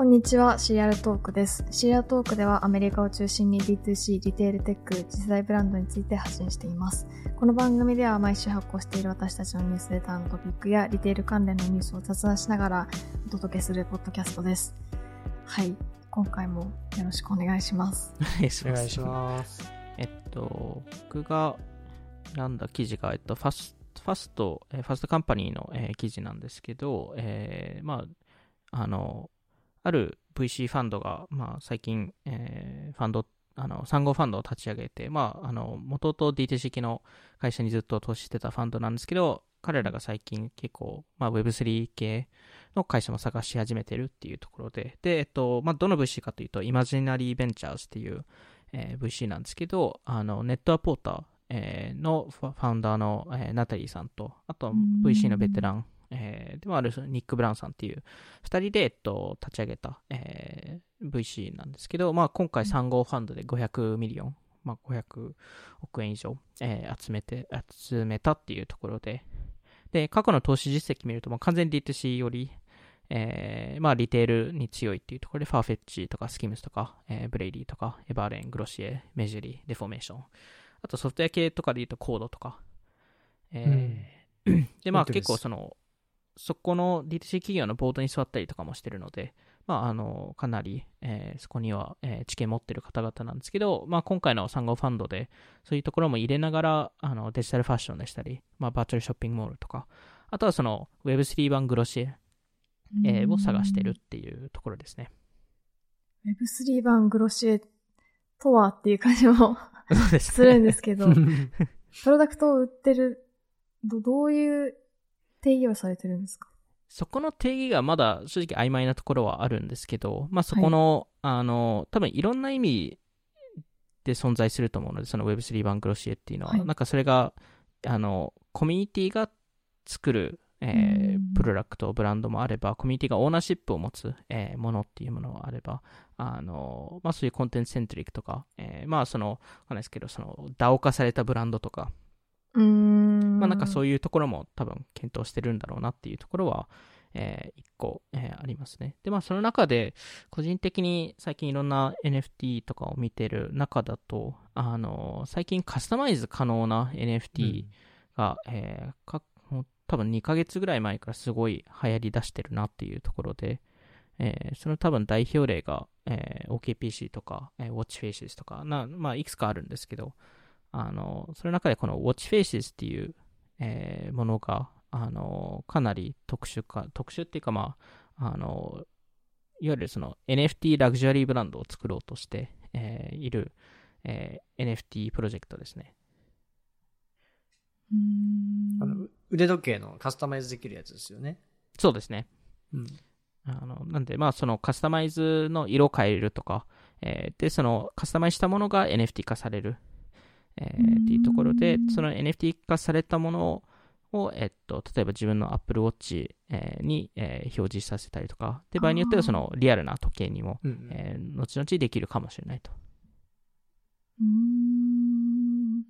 こんにちは、シリアルトークです。シリアルトークではアメリカを中心に B2C、リテールテック、次世代ブランドについて発信しています。この番組では毎週発行している私たちのニュースレターのトピックやリテール関連のニュースを雑談しながらお届けするポッドキャストです。はい、今回もよろしくお願いします。お願いします。お願いします。えっと、僕が選んだ記事が、えっと、ファスファスト、えーファストカンパニーの、えー記事なんですけど、えーまあ、あの、ある VC ファンドが、まあ、最近、えーファンド、あの、産後ファンドを立ち上げて、まあ、あの、元々 DT 式の会社にずっと投資してたファンドなんですけど、彼らが最近結構、まあ、Web3 系の会社も探し始めてるっていうところで、で、えっと、まあ、どの VC かというと、Imaginary Ventures っていう、えー VC なんですけど、あの、ネットアポーター、えーのファウンダーの、えーナタリーさんと、あとうん。VC のベテラン、えーでもあるニック・ブラウンさんっていう二人で、えっと、立ち上げた、えー VC なんですけど、まあ、今回3号ファンドで500 million、まあ、500億円以上、えー集めて、集めたっていうところで、で、過去の投資実績見ると、もう完全に D2C より、えーまあ、リテールに強いっていうところで、 Farfetch とか、 SKIMS とか、えーブレイリーとか、 Everlane、 Glossier、 Mejuri、デフォメーション。あと、ソフトウェア系とかで言うと、コードとか。えーで、まあ、結構その、そこの D2C 企業のボードに座ったりとかもしてるので、まあ、あの、かなり、えーそこには、えー知見持ってる方々なんですけど、まあ、今回の産後ファンドで、そういうところも入れながら、あの、デジタルファッションでしたり、まあ、バーチャルショッピングモールとか、あとはその、Web3 版グロシエ、えーを探してるっていうところですね。Web3 版グロシエとはっていう感じも するんですけど、プロダクトを売ってる、どどういう定義をされてるんですか？そこの定義がまだ正直曖昧なところはあるんですけど、まあそこの、あの、多分いろんな意味で存在すると思うので、その Web3 版グロシエっていうのは、はい。なんかそれが、あの、コミュニティが作る、えーうん。プロダクト、ブランドもあれば、コミュニティがオーナーシップを持つ、えーものっていうものがあれば、あの、まあそういうコンテンツセントリックとか、えーまあその、わかんないですけど、その、ダオ化されたブランドとか、まあなんかそういう。ところも多分検討してるんだろうなっていうところは、えー一個、えーありますね。で、まあその中で、個人的に最近いろんな NFT とかを見てる中だと、あの最近カスタマイズ可能な NFT が、えーか多分2ヶ月ぐらい前からすごい流行り出してるなっていうところで、えーその多分代表例が、えー OKPC とか、えー WatchFaces とかな、まあ、いくつかあるんですけど、あの、その中でこの WatchFaces っていう、えーものが、あの、かなり特殊か、特殊っていうかまあ、あの、いわゆるその NFT ラグジュアリーブランドを作ろうとして、えーいる、えー NFT プロジェクトですね。うーんあの腕時計のカスタマイズできるやつですよね。そうですね。うん。あの、なんで、まあ、そのカスタマイズの色を変えるとか、えーで、そのカスタマイズしたものが NFT 化される、えーっていうところでうん、その NFT 化されたものを、えっと、例えば自分の Apple Watch えーに、えー表示させたりとか、で、場合によってはそのリアルな時計にも、うんうんえー後々できるかもしれないと。うーん。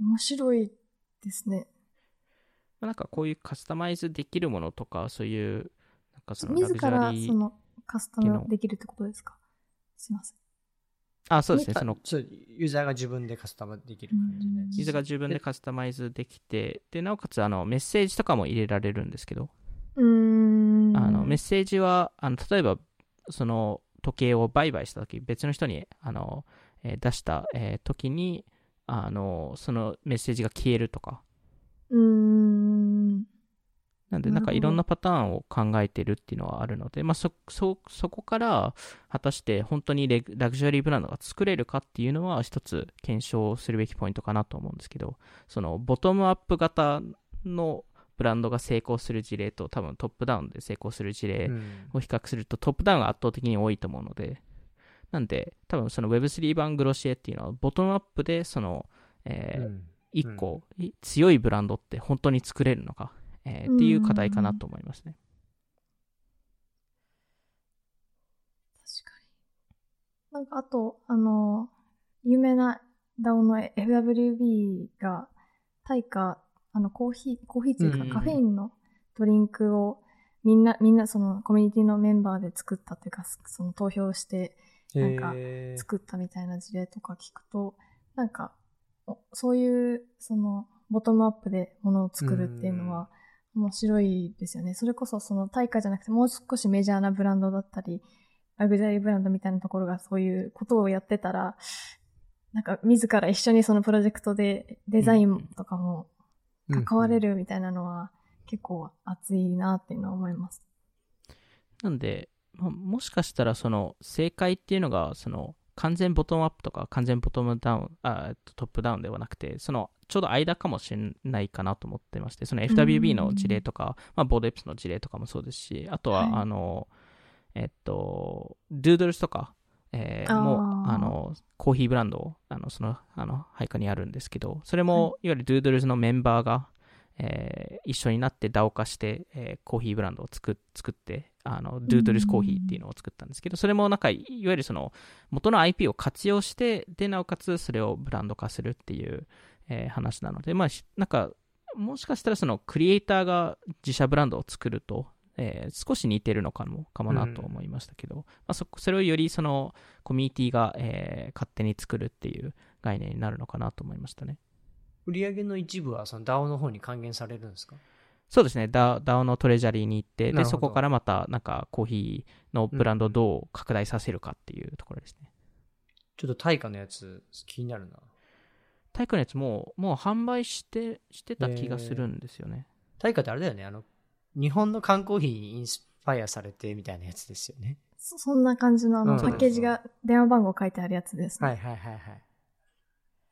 面白いですね。まあ、なんかこういうカスタマイズできるものとか、そういう、なんかそのラグ自ジュアリー、らそのカスタムできるってことですか？すいません。あ、そうですね、あそのそうユーザーが自分でカスタマイズできる感じのやつ。ユーザーが自分でカスタマイズできて、で、なおかつ、あの、メッセージとかも入れられるんですけど、うーん。あの、メッセージは、あの、例えば、その、時計を売買したとき、別の人に、あの、えー出した、えー時に、あの、そのメッセージが消えるとか。うーん。なんで、なんかいろんなパターンを考えてるっていうのはあるので、まあ、そ、そ、そこから、果たして本当にラグジュアリーブランドが作れるかっていうのは、一つ検証するべきポイントかなと思うんですけど、その、ボトムアップ型のブランドが成功する事例と、多分トップダウンで成功する事例うん。を比較するとトップダウンが圧倒的に多いと思うので、なんで、多分その Web3 版グロシエっていうのは、ボトムアップで、その、えーうん。一個、い強いブランドって本当に作れるのか、えーっていう課題かなと思いますね。確かに。なんかあと、あの、有名な DAO の FWB が、対価、あの、コーヒー、コーヒーというかうんカフェインのドリンクを、みんな、みんなそのコミュニティのメンバーで作ったっていうか、その投票してなんか作ったみたいな事例とか聞くと、なんか、おそういう、その、ボトムアップでものを作るっていうのは面白いですよね。それこそその対価じゃなくてもう少しメジャーなブランドだったり、ラグジュアリーブランドみたいなところがそういうことをやってたら、なんか自ら一緒にそのプロジェクトでデザインとかも関われるみたいなのは結構熱いなっていうのは思います。なんで、まあもしかしたらその正解っていうのがその完全ボトムアップとか完全ボトムダウンあえっとトップダウンではなくてそのちょうど間かもしれないかなと思ってましてその FWB の事例とか、まあ、ボードエプスの事例とかもそうですしあとは、はい。あのえっとドゥードルスとか、えーもあのコーヒーブランドあのそのあの配下にあるんですけどそれも、い、わゆるドゥードルスのメンバーがえー一緒になって DAO 化して、えーコーヒーブランドを作作って、あの、ドゥードルスコーヒーっていうのを作ったんですけど、それもなんか、いいわゆるその、元の IP を活用して、で、なおかつそれをブランド化するっていう、えー話なので、まあ、しなんか、もしかしたらその、クリエイターが自社ブランドを作ると、えー少し似てるのかもかもなと思いましたけど、まあ、そそれをよりそのコミュニティが、えー勝手に作るっていう概念になるのかなと思いましたね。売上の一部はその DAO の方に還元されるんですか？そうですね、DAO, DAO のトレジャリーに行って、で、そこからまた、なんか、コーヒーのブランドをどう拡大させるかっていうところですね。ちょっと対価のやつ気になるな。タイクのやつもう、もう販売して、してた気がするんですよね。対価ってあれだよね、あの、日本の缶コーヒーにインスパイアされてみたいなやつですよね。そそんな感じのあの、うんパッケージが電話番号書いてあるやつですね。はいはいはいはい。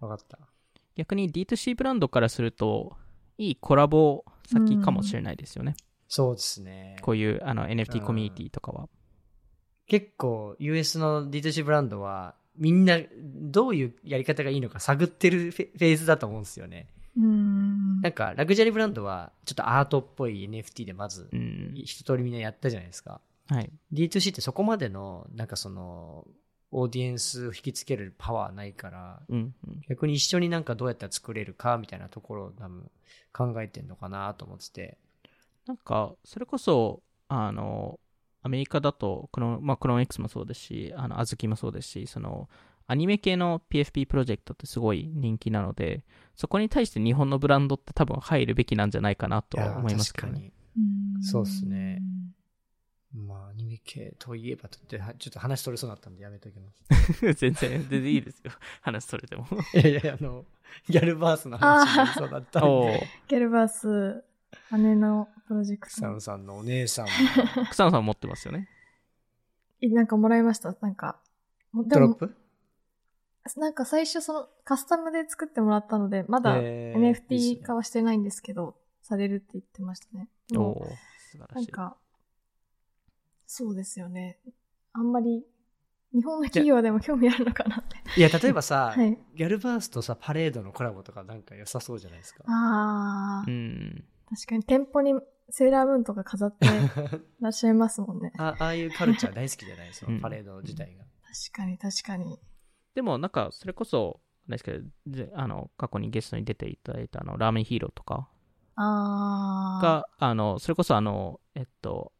わかった。逆に D2C ブランドからすると、いいコラボ先かもしれないですよね。そうですね。こういうあのう NFT んコミュニティとかは。結構 US の D2C ブランドはみんなどういうやり方がいいのか探ってるフェフェーズだと思うんですよね。うーん。なんかラグジュアリーブランドはちょっとアートっぽい NFT でまずうん。一通りみんなやったじゃないですか。はい。D2C ってそこまでのなんかそのオーディエンスを引きつけるパワーないからうん。うん逆に一緒になんかどうやったら作れるかみたいなところを多分考えてんのかなと思ってて。なんか、それこそ、あの、アメリカだと、クローン、まあ、クローン X もそうですし、あの、あずきもそうですし、その、アニメ系の PFP プロジェクトってすごい人気なので、そこに対して日本のブランドって多分入るべきなんじゃないかなとは思いますけどね。そうっすね。まあ、アニメ系といえばとって、はちょっと話取れそうになったんでやめときます。全然、全然いいですよ。話それでも。いやいやいや、あの、ギャルバースの話になりそうだったんおで、ゲルバース、姉のプロジェクト草野。さんのお姉さんも、草野さん持ってますよね。えなんかもらいました？なんか。もドロップ？なんか最初そのカスタムで作ってもらったので、まだえーいいっす NFT ね化はしてないんですけど、されるって言ってましたね。でもおお素晴らしい。なんか、そうですよね。あんまり、日本の企業でも興味あるのかなって。いや、例えばさ、はい。ギャルバースとさ、パレードのコラボとかなんか良さそうじゃないですか。ああ、うん。確かに店舗にセーラームーンとか飾ってらっしゃいますもんね。あああいうカルチャー大好きじゃない？そうんのパレード自体が。確かに確かに。でもなんか、それこそ、ですけど、ぜあの、過去にゲストに出ていただいたあの、ラーメンヒーローとかああ。が、あの、それこそあの、えっと、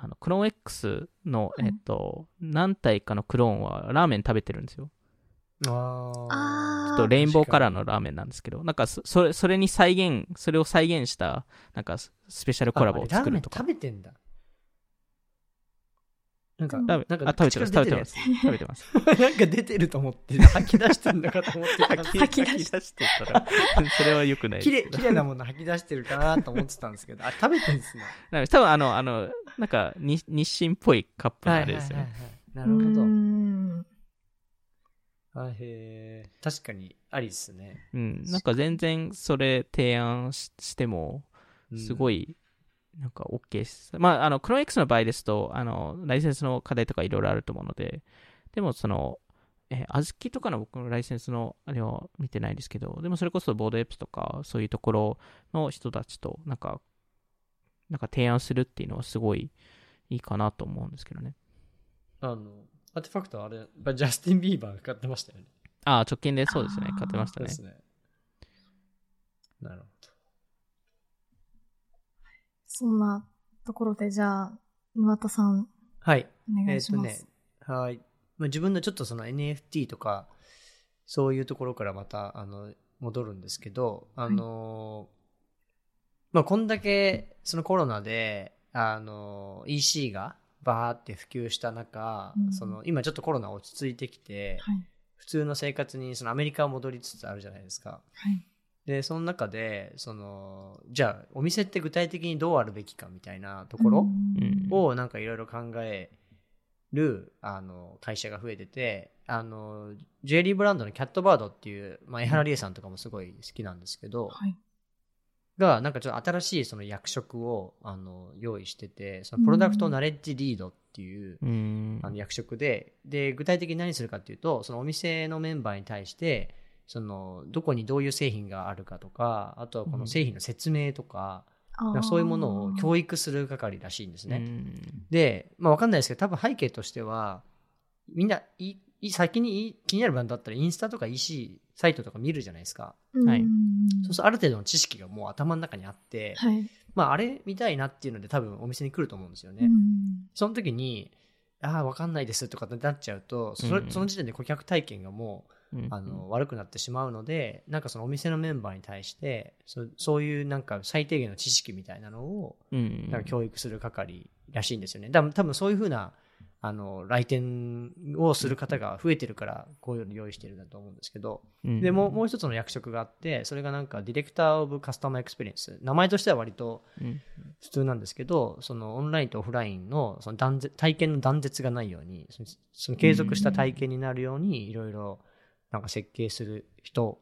あの、クローン X の、はいえっと、何体かのクローンはラーメン食べてるんですよ。あちょっとレインボーカラーのラーメンなんですけど、なんかそ、それ、それに再現、それを再現した、なんかス、スペシャルコラボをあラーメン作るとか。食べてんだ。なんか、なんかあ、食べてます、食べてます。食べてます。なんか出てると思って、吐き出してんのかと思ってた吐き出し出してたら、それは良くないです綺麗、綺麗なもの吐き出してるかなと思ってたんですけど、あ、食べてんですね。なので多分あの、あの、なんか、に日清っぽいカップのあれですよね。なるほどあへえ、確かにありっすね。うん。なんか全然それ提案ししても、すごい。い、なんか OK です。まあ、あの、クローン X の場合ですと、あの、ライセンスの課題とかいろいろあると思うので、でもその、えー、あずきとかの僕のライセンスのあれは見てないですけど、でもそれこそボードエプスとか、そういうところの人たちと、なんか、なんか提案するっていうのはすごいいいかなと思うんですけどね。あの、アーティファクトあれ、ジャスティン・ビーバーが買ってましたよね。ああ、直近でそうですね買ってましたねそうで。すね。なるほそんなところで、じゃあ、沼田さん、はい。お願えっ、とねいします。、はい。まあ、自分のちょっとその NFT とか、そういうところからまた、あの、戻るんですけど、あのーまあ、こんだけ、そのコロナで、あのー EC がバーって普及した中、うんその、今ちょっとコロナ落ち着いてきて、はい。普通の生活に、そのアメリカは戻りつつあるじゃないですか。はい。で、その中で、その、じゃあ、お店って具体的にどうあるべきかみたいなところ、うんをなんかいろいろ考えるあの会社が増えててあのジュエリーブランドのキャットバードっていう、まあ、江原理恵さんとかもすごい好きなんですけど、はい。がなんかちょっと新しいその役職をあの用意しててそのプロダクトナレッジリードっていう、うん。あの役職でで具体的に何するかっていうとそのお店のメンバーに対してそのどこにどういう製品があるかとかあとはこの製品の説明とか,、かそういうものを教育する係らしいんですね。うんで、まあ、わかんないですけど、多分背景としては、みんな先にい気になるブランドだったら、インスタとか EC サイトとか見るじゃないですか。はいうんそうすると、ある程度の知識がもう頭の中にあって、はい。まあ、あれ見たいなっていうので、多分お店に来ると思うんですよね。うんその時に、ああ、わかんないですとかってなっちゃうと、その時点で顧客体験がもう、うんあの悪くなってしまうので、なんかそのお店のメンバーに対して、そそういうなんか最低限の知識みたいなのを、うん。なんか教育する係らしいんですよね。多分多分そういうふうなあの来店をする方が増えてるから、こういうの用意してるんだと思うんですけど、うん。でもうもう一つの役職があって、それがなんか Director of Customer Experience。名前としては割とうん。普通なんですけど、そのオンラインとオフラインのその断絶体験の断絶がないように、その継続した体験になるように、いろいろなんか設計する人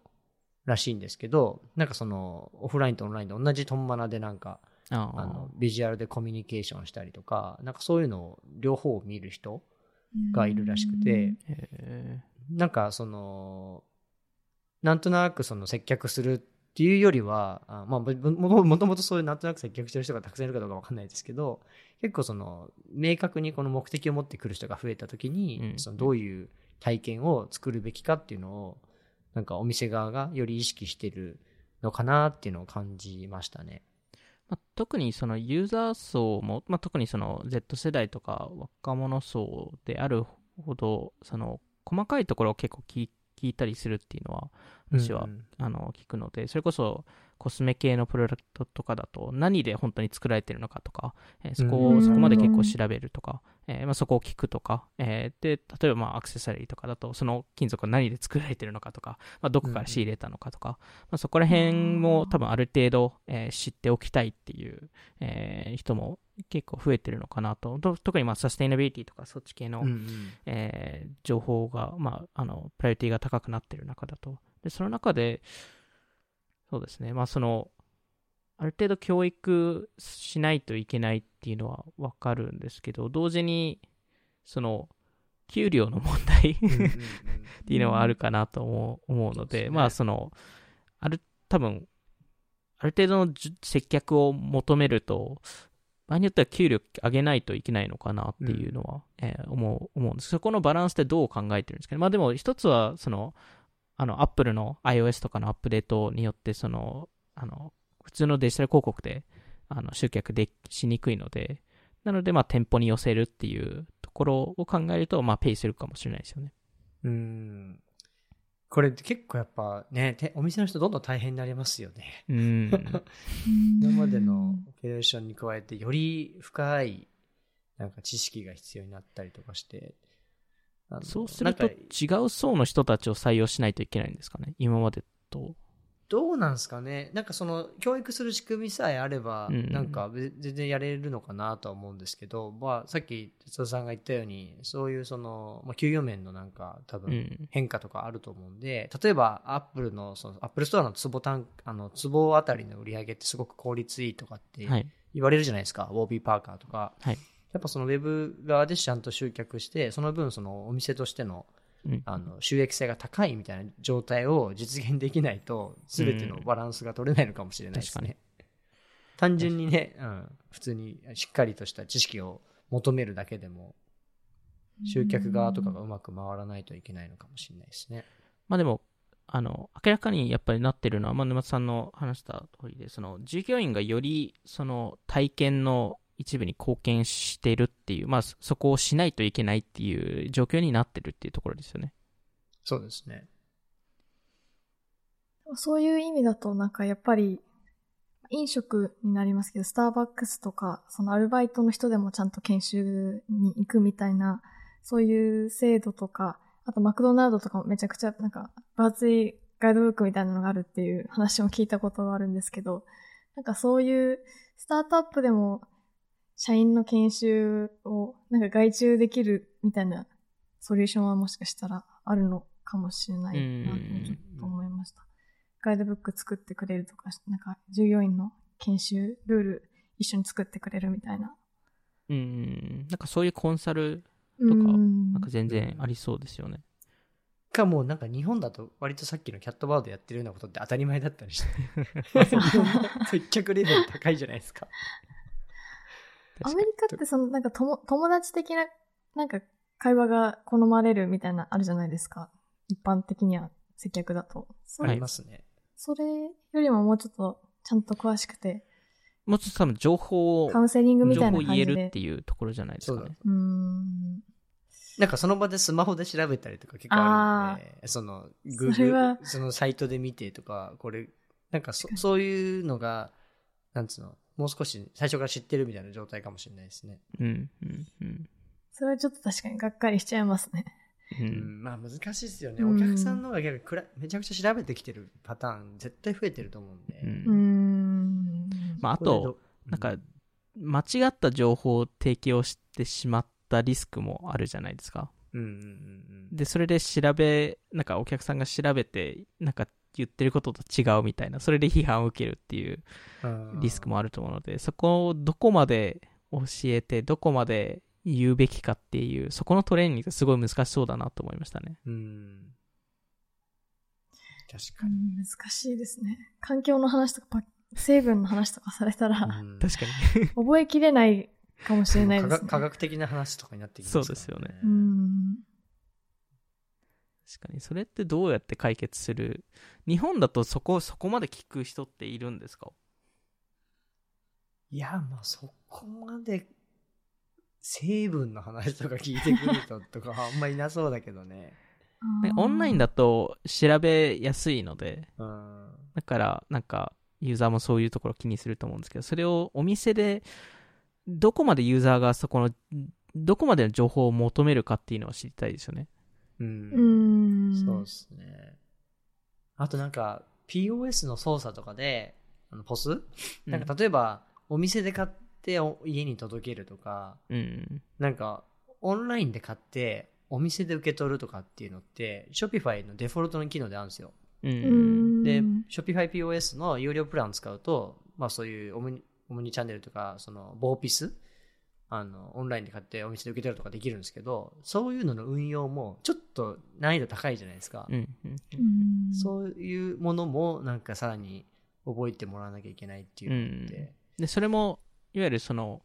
らしいんですけど、なんかそのオフラインとオンラインで同じトンマナでなんか、ああ。のビジュアルでコミュニケーションしたりとか、なんかそういうのを両方見る人がいるらしくて、へなんかその、なんとなくその接客するっていうよりは、あまあ、もともとそういうなんとなく接客してる人がたくさんいるかどうかわかんないですけど、結構その、明確にこの目的を持ってくる人が増えた時に、うん。そのどういう体験を作るべきかっていうのを、なんかお店側がより意識してるのかなっていうのを感じましたね。まあ、特にそのユーザー層も、まあ、特にその Z 世代とか若者層であるほどその細かいところを結構聞い聞いたりするっていうのは私は、うんうん。あの聞くのでそれこそコスメ系のプロダクトとかだと何で本当に作られてるのかとか、えーそこうん。をそこまで結構調べるとか、えーまあ、そこを聞くとか、えーで例えばまあアクセサリーとかだとその金属は何で作られてるのかとか、まあ、どこから仕入れたのかとか、まあ、そこら辺も多分ある程度、えー知っておきたいっていう、えー人も結構増えてるのかなと。と特にまあサステイナビリティとかそっち系の、うんうん。えー情報が、まあ、あの、プライオリティが高くなっている中だと。で、その中で、そうですね、まあ、その、ある程度教育しないといけないっていうのはわかるんですけど、同時に、その、給料の問題っうんうんうん ていうのはあるかなと思うので、そうですねまあ、その、ある、多分、ある程度の接客を求めると、場合によっては給料上げないといけないのかなっていうのは、えー思う思うんです。そこのバランスってどう考えてるんですかね。まあでも一つは、その、あの、アップルの iOS とかのアップデートによって、その、あの、普通のデジタル広告で、あの、集客でしにくいので、なので、まあ、店舗に寄せるっていうところを考えると、まあ、ペイするかもしれないですよね。うん。これ結構やっぱね、てお店の人どんどん大変になりますよね。うん。今までのオペレーションに加えて、より深い、なんか知識が必要になったりとかして。そうすると違う層の人たちを採用しないといけないんですかね？今までと。どうなんですかね？なんかその、教育する仕組みさえあれば、うんなんかべ全然やれるのかなとは思うんですけど、まあ、さっき哲夫さんが言ったように、そういうその、まあ、給与面のなんか多分、うん。変化とかあると思うんで、例えば Apple の、その Apple Store の坪単、あの、坪あたりの売り上げってすごく効率いいとかってはい。言われるじゃないですか？ Warby Parker とか。はいやっぱそのウェブ側でちゃんと集客して、その分そのお店としてのうん。あの収益性が高いみたいな状態を実現できないと、全てのバランスが取れないのかもしれないですね。単純にね、うん、普通にしっかりとした知識を求めるだけでも、集客側とかがうまく回らないといけないのかもしれないですね。まあでも、あの、明らかにやっぱりなってるのは、まあ、沼津さんの話した通りで、その、従業員がより、その、体験の、一部に貢献してるっていう、まあ、そそこをしないといけないっていう状況になってるっていうところですよね。そうですね。そういう意味だと、なんかやっぱり、飲食になりますけど、スターバックスとか、そのアルバイトの人でもちゃんと研修に行くみたいな、そういう制度とか、あとマクドナルドとかもめちゃくちゃなんか分厚いガイドブックみたいなのがあるっていう話も聞いたことがあるんですけど、なんかそういうスタートアップでも社員の研修をなんか外注できるみたいなソリューションはもしかしたらあるのかもしれないなとちょっと思いました。ガイドブック作ってくれるとか、なんか従業員の研修ルール一緒に作ってくれるみたいな。うん。なんかそういうコンサルとかなんか全然ありそうですよね。かもうなんか日本だと割とさっきのキャットバードやってるようなことって当たり前だったりして。接客レベル高いじゃないですか。アメリカってそのなんか友友達的ななんか会話が好まれるみたいなあるじゃないですか。一般的には接客だと。そあれりますね。それよりももうちょっとちゃんと詳しくて、もうちょっと多分情報を、カウンセリングみ情たい報言えるっな感じで。ていうところじゃないですかね。うーん。なんかその場でスマホで調べたりとか結構あるんで、その、グそれはそのサイトで見てとか、これ、なんかそそういうのが、なんつうの、もう少し最初から知ってるみたいな状態かもしれないですね。うん、うん、うん。それはちょっと確かにがっかりしちゃいますね。ううんん、まあ難しいですよね。うんお客さんの方が逆にくらめちゃくちゃ調べてきてるパターン絶対増えてると思うんで。うん。まあ、あと、なんか、間違った情報を提供してしまったリスクもあるじゃないですか。うんうんうんで、それで調べ、なんかお客さんが調べて、なんか言ってることと違うみたいな、それで批判を受けるっていううん。リスクもあると思うので、そこをどこまで教えて、どこまで言うべきかっていう、そこのトレーニングがすごい難しそうだなと思いましたね。うん。確かうん難しいですね。環境の話とかパ、成分の話とかされたら、確かに。覚えきれないかもしれないですね。科学科学的な話とかになってきますからそうですよねうーん。確かに。それってどうやって解決する？日本だとそこ、そこまで聞く人っているんですか？いや、まあそこまで成分の話とか聞いてくる人とかあんまいなそうだけどね。ねオンラインだと調べやすいので、うん。だから、なんか、ユーザーもそういうところ気にすると思うんですけど、それをお店で、どこまでユーザーがそこの、どこまでの情報を求めるかっていうのを知りたいですよね。う。うんん。そうですね。あとなんか、POS の操作とかで、あのポス？なんか例えば、お店で買ってお家に届けるとか、うん。なんか、オンラインで買って、お店で受け取るとかっていうのって、Shopify のデフォルトの機能であるんですよ。う。うんん。で、Shopify POS の有料プランを使うと、まあそういうオムニオムニチャンネルとか、その、ボーピス？あの、オンラインで買ってお店で受け取るとかできるんですけど、そういうのの運用もちょっと難易度高いじゃないですか。うん。うんうんそういうものもなんかさらに覚えてもらわなきゃいけないっていうのって、で、それも、いわゆるその、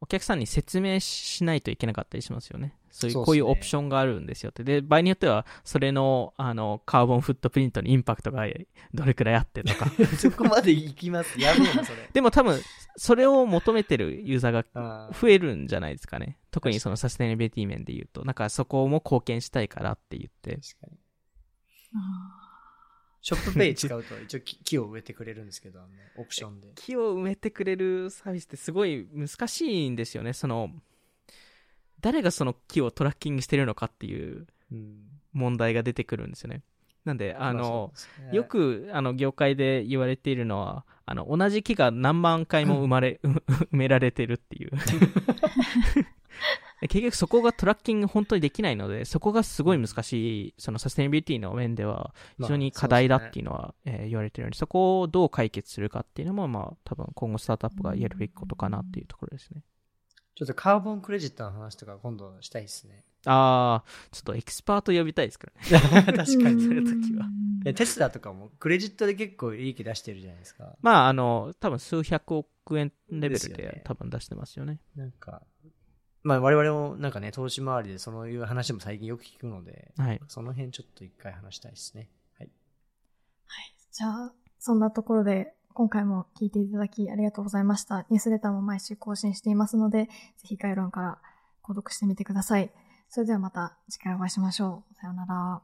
お客さんに説明しないといけなかったりしますよね。そういう、こういうオプションがあるんですよって。で、場合によっては、それの、あの、カーボンフットプリントのインパクトがどれくらいあってとか。そこまで行きます？やべえな、それ。でも多分、それを求めてるユーザーが増えるんじゃないですかね。特にそのサステナビリティ面で言うと。なんかそこも貢献したいからって言って。確かに。あショップペイ使うと一応木木を植えてくれるんですけど、あのオプションで。木を埋めてくれるサービスってすごい難しいんですよね。その、誰がその木をトラッキングしてるのかっていううん。問題が出てくるんですよね。なんで、あの、ねよ、く、あの、業界で言われているのは、あの、同じ木が何万回も生まれ、う 埋められてるっていう。結局そこがトラッキング本当にできないので、そこがすごい難しい、そのサステナビリティの面では、非常に課題だっていうのは、えー言われてるので、そこをどう解決するかっていうのも、まあ、多分今後スタートアップがやるべきことかなっていうところですね。ちょっとカーボンクレジットの話とか今度したいですね。あー、ちょっとエキスパート呼びたいですからね。確かーに。そういう時はテスラとかもクレジットで結構利益出してるじゃないですか。まあ、あの、多分数百億円レベルで多分出してますよね。なんか、まあ我々もなんかね、投資周りでそういう話も最近よく聞くので、はい。その辺ちょっと一回話したいですね。はい。はい。じゃあ、そんなところで今回も聞いていただきありがとうございました。ニュースレターも毎週更新していますので、ぜひ概要欄から購読してみてください。それではまた次回お会いしましょう。さようなら。